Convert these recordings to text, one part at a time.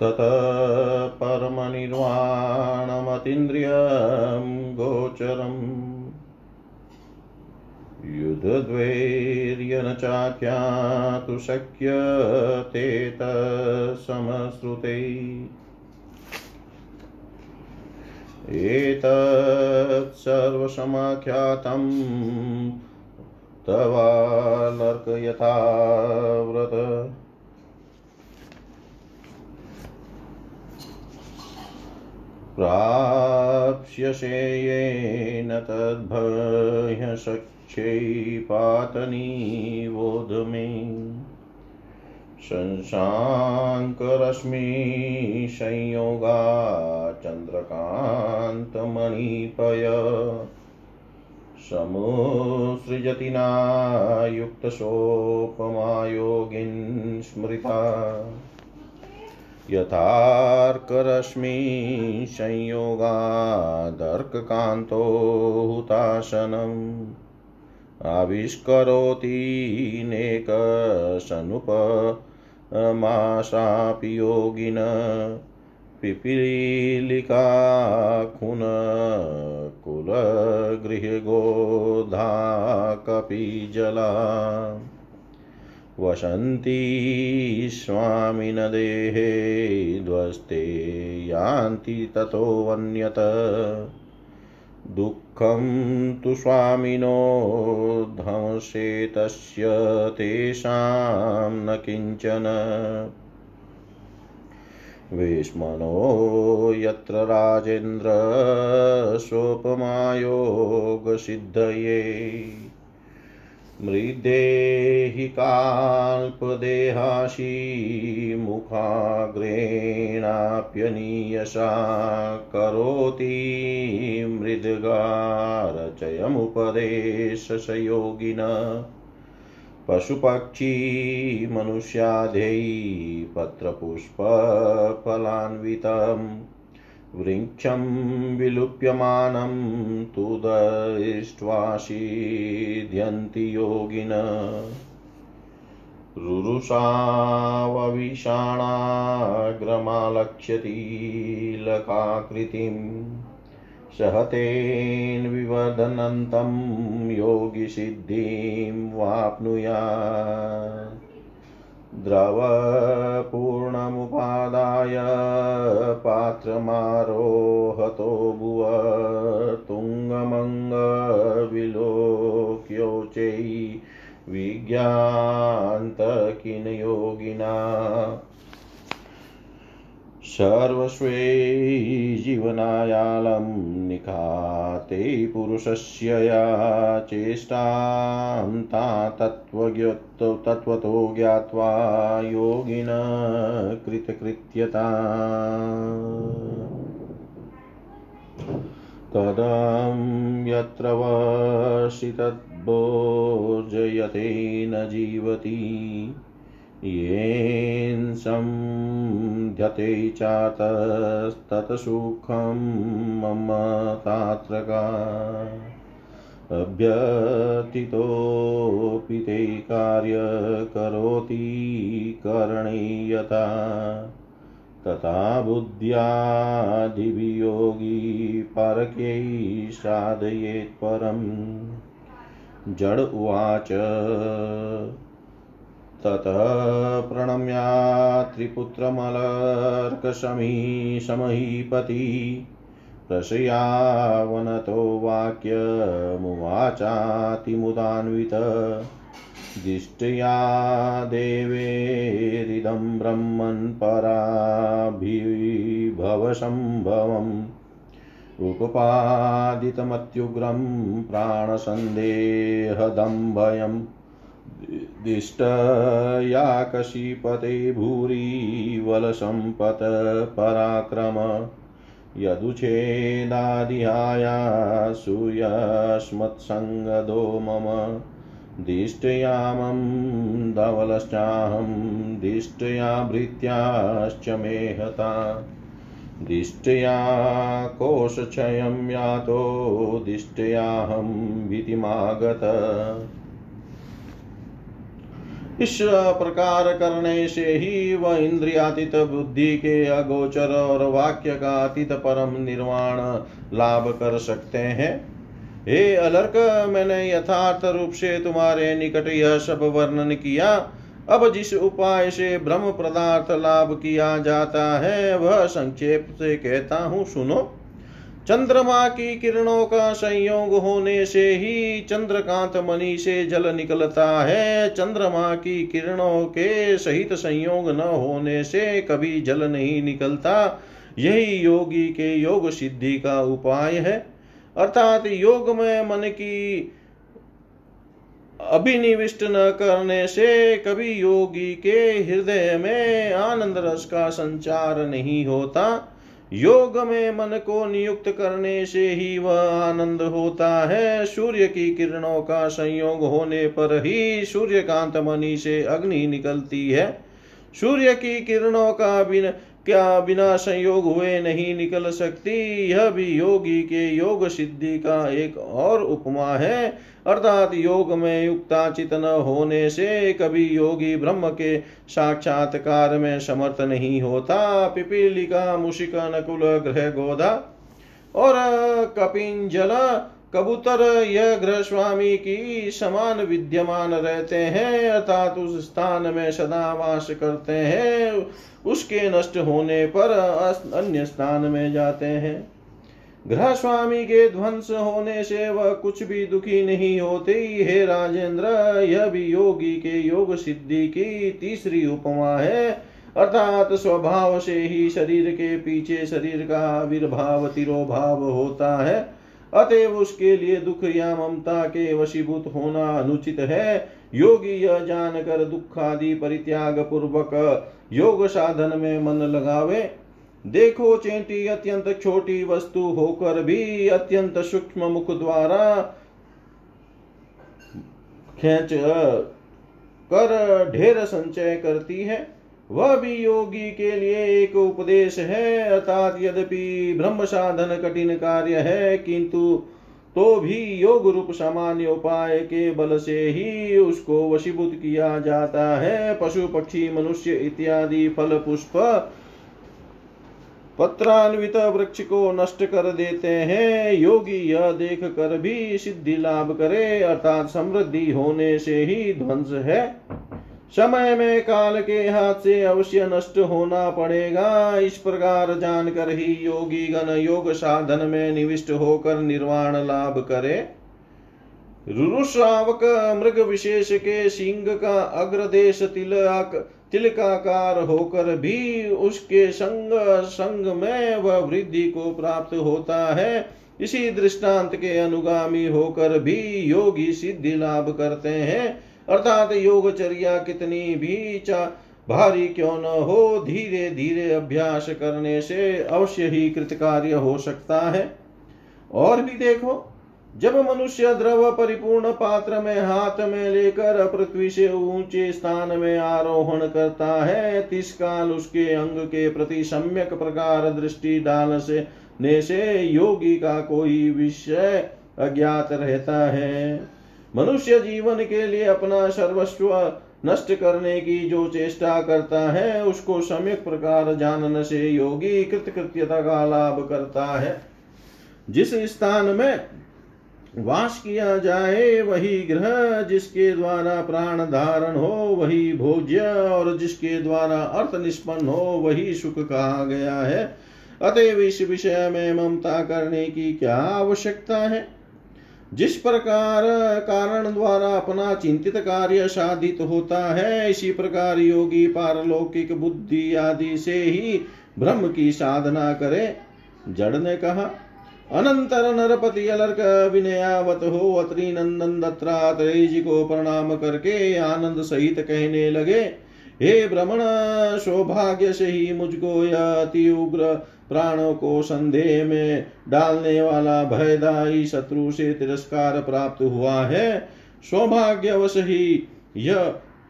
ततः परमनिर्वाणमतीन्द्रियं गोचरम्। युद्धद्वैर्यन चाख्यातु शक्यते तत्समश्रुते। एतत् सर्वसमाख्यातं प्राप्स्यसे येन तद्भयशक्ष्यैपातनीवोध मे शशाङ्करश्मि संयोगा चन्द्रकान्तमणिपय समुसृजति नायुक्तसोपमायोगिन् स्मृता। यथार्करश्मि संयोगादर्ककान्तो हुताशनम् आविष्करोति नेकशनुपमाशापि योगिन पिपीलिका खुनकुलगृहगोधा कपिजला वसन्ति स्वामिनदेहे ध्वस्ते यान्ति ततोऽन्यत दुःखं तु स्वामिनो ध्वंसेतस्य तेषां न किञ्चन। वेश्मनो यत्र राजेन्द्र सोपमायोगसिद्धये मृदेहि काल्पदेहाशी मुखाग्रेणाप्यनीयसा करोति मृद्गारचयमुपदेशयोगिन पशुपक्षी मनुष्याधै पत्रपुष्पफलान्वितम्। वृक्षं विलुप्यमानं तु दृष्ट्वाशीद्यन्ति योगिन। रुरुषावविषाणाग्रमालक्ष्यति लकाकृतिं सहतेन विवदनन्तं योगिसिद्धिं वाप्नुयात्। द्रवपूर्णमुपादाय पात्रमारोहतो भुव तुङ्गमङ्गविलोक्योचै विज्ञान्तकिनयोगिना सर्वस्वै जीवनायालं निखाते पुरुषस्य या चेष्टां ता तत्त्वज्ञो तत्त्वतो ज्ञात्वा योगिन कृतकृत्यता। तदं यत्र वसि तद्भोजयते न जीवति येन संध्यते चातस्तत्सुखं मम तात्रका अभ्यर्थितोऽपि ते कार्यकरोति करणे यथा। तथा बुद्ध्यादिवियोगी परकै साधयेत् परम्। जड उवाच। ततः प्रणम्या त्रिपुत्रमलर्कशमीशमहीपति प्रशयावनतो वाक्यमुवाचातिमुदान्वित। दिष्टया देवेरिदं ब्रह्मन् पराभिभवसम्भवम् उपपादितमत्युग्रं प्राणसन्देहदम्भयम्। दिष्टया कशीपते भूरिवलसम्पत् पराक्रम यदुच्छेदादिहायासूयस्मत्सङ्गदो मम। दिष्टयामं धवलश्चाहं दिष्टया भृत्याश्च मे हता। दिष्टया कोशक्षयं यातो दिष्टयाहं भीतिमागत इस प्रकार करने से ही वह इंद्रियातीत बुद्धि के अगोचर और वाक्य का अतीत परम निर्वाण लाभ कर सकते हैं। हे अलर्क, मैंने यथार्थ रूप से तुम्हारे निकट यह सब वर्णन किया। अब जिस उपाय से ब्रह्म पदार्थ लाभ किया जाता है, वह संक्षेप से कहता हूँ, सुनो। चंद्रमा की किरणों का संयोग होने से ही चंद्रकांत मणि से जल निकलता है। चंद्रमा की किरणों के सहित संयोग न होने से कभी जल नहीं निकलता। यही योगी के योग सिद्धि का उपाय है। अर्थात योग में मन की अभिनिविष्ट न करने से कभी योगी के हृदय में आनंद रस का संचार नहीं होता। योग में मन को नियुक्त करने से ही वह आनंद होता है। सूर्य की किरणों का संयोग होने पर ही सूर्यकांत मणि से अग्नि निकलती है। सूर्य की किरणों का बिन क्या बिना संयोग हुए नहीं निकल सकती? यह भी योगी के योग सिद्धि का एक और उपमा है। अर्थात योग में युक्ताचित न होने से कभी योगी ब्रह्म के साक्षात्कार में समर्थ नहीं होता। पिपीलिका मुशिक नकुल ग्रह गोदा और कपिंजल कबूतर यह ग्रह स्वामी की समान विद्यमान रहते हैं, अर्थात उस स्थान में सदा वास करते हैं। उसके नष्ट होने पर अन्य स्थान में जाते हैं। ग्रह स्वामी के ध्वंस होने से वह कुछ भी दुखी नहीं होते। हे राजेंद्र, यह भी योगी के योग सिद्धि की तीसरी उपमा है। अर्थात स्वभाव से ही शरीर के पीछे शरीर का आविर्भाव, तिरोभाव होता है। अतएव उसके लिए दुख या ममता के वशीभूत होना अनुचित है। योगी यह जानकर दुख आदि परित्याग पूर्वक योग साधन में मन लगावे। देखो चेंटी अत्यंत छोटी वस्तु होकर भी अत्यंत सूक्ष्म मुख द्वारा खेच कर ढेर संचय करती है। वह भी योगी के लिए एक उपदेश है, अर्थात यद्यपि ब्रह्म साधन कठिन कार्य है, किंतु तो भी योग रूप सामान्य उपाय के बल से ही उसको वशीभूत किया जाता है। पशु, पक्षी, मनुष्य इत्यादि फल, पुष्प, पत्रान्वित वृक्ष को नष्ट कर देते हैं। योगी यह देख कर भी सिद्धि लाभ करे, अर्थात समृद्धि होने से ही ध्वंस है। समय में काल के हाथ से अवश्य नष्ट होना पड़ेगा। इस प्रकार जानकर ही योगी गण योग साधन में निविष्ट होकर निर्वाण लाभ करे। रुरुश्रावक मृग विशेष के सिंह का अग्रदेश तिलक तिलकाकार होकर भी उसके संग संग में वह वृद्धि को प्राप्त होता है। इसी दृष्टांत के अनुगामी होकर भी योगी सिद्धि लाभ करते हैं। अर्थात योगचर्या कितनी भी चा, भारी क्यों न हो, धीरे धीरे अभ्यास करने से अवश्य ही कृतकार्य हो सकता है। और भी देखो, जब मनुष्य द्रव परिपूर्ण पात्र में हाथ में लेकर पृथ्वी से ऊँचे स्थान में आरोहण करता है, तिस काल उसके अंग के प्रति सम्यक प्रकार दृष्टि डाल से ने से योगी का कोई विषय अज्ञात रहता है। मनुष्य जीवन के लिए अपना सर्वस्व नष्ट करने की जो चेष्टा करता है, उसको सम्यक प्रकार जानने से योगी कृतकृत्यता का लाभ करता है। जिस स्थान में वास किया जाए, वही ग्रह जिसके द्वारा प्राण धारण हो, वही भोज्य और जिसके द्वारा अर्थ निष्पन्न हो, वही सुख कहा गया है। अतएव इस विषय में ममता करने की क्या आवश्यकता है? जिस प्रकार कारण द्वारा अपना चिंतित कार्य साधित होता है, इसी प्रकार योगी पारलौकिक बुद्धि आदि से ही ब्रह्म की साधना करे। जड़ ने कहा, अनंतर नरपति अलर्क विनयावत हो अत्रि नंदन दत्तात्रेय जी को प्रणाम करके आनंद सहित कहने लगे हे भ्रमण सौभाग्य से ही मुझको यह अति उग्र प्राणों को संदेह में डालने वाला भयदायी शत्रु से तिरस्कार प्राप्त हुआ है। सौभाग्यवश ही यह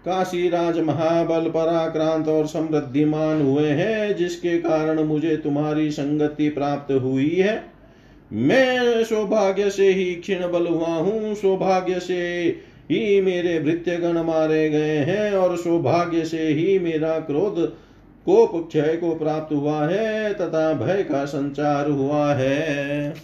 काशी राज महाबल पराक्रांत और समृद्धिमान हुए हैं, जिसके कारण मुझे तुम्हारी संगति प्राप्त हुई है। मैं सौभाग्य से ही क्षीण बल हुआ हूँ। सौभाग्य से ही मेरे भृत्यगण मारे गए हैं और सौभाग्य से ही मेरा क्रोध, कोप क्षय को प्राप्त हुआ है, तथा भय का संचार हुआ है।